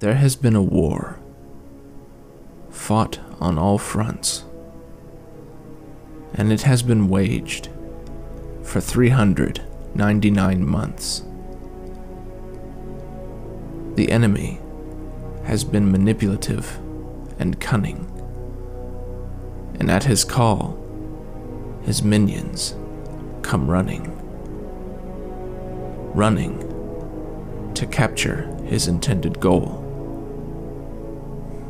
There has been a war, fought on all fronts, and it has been waged for 399 months. The enemy has been manipulative and cunning, and at his call, his minions come running. Running to capture his intended goal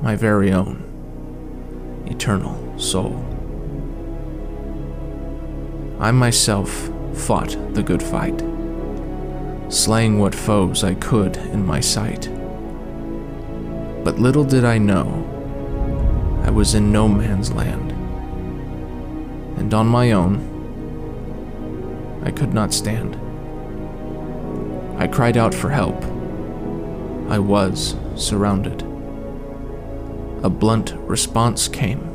my very own eternal soul. I myself fought the good fight, slaying what foes I could in my sight. But little did I know I was in no man's land, and on my own I could not stand. I cried out for help. I was surrounded a blunt response came.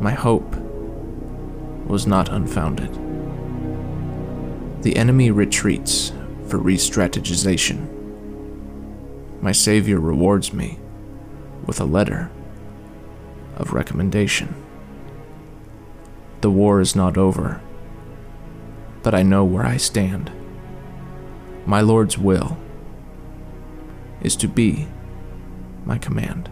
My hope was not unfounded. The enemy retreats for re strategization. My Savior rewards me with a letter of recommendation. The war is not over, but I know where I stand. My Lord's will is to be my command.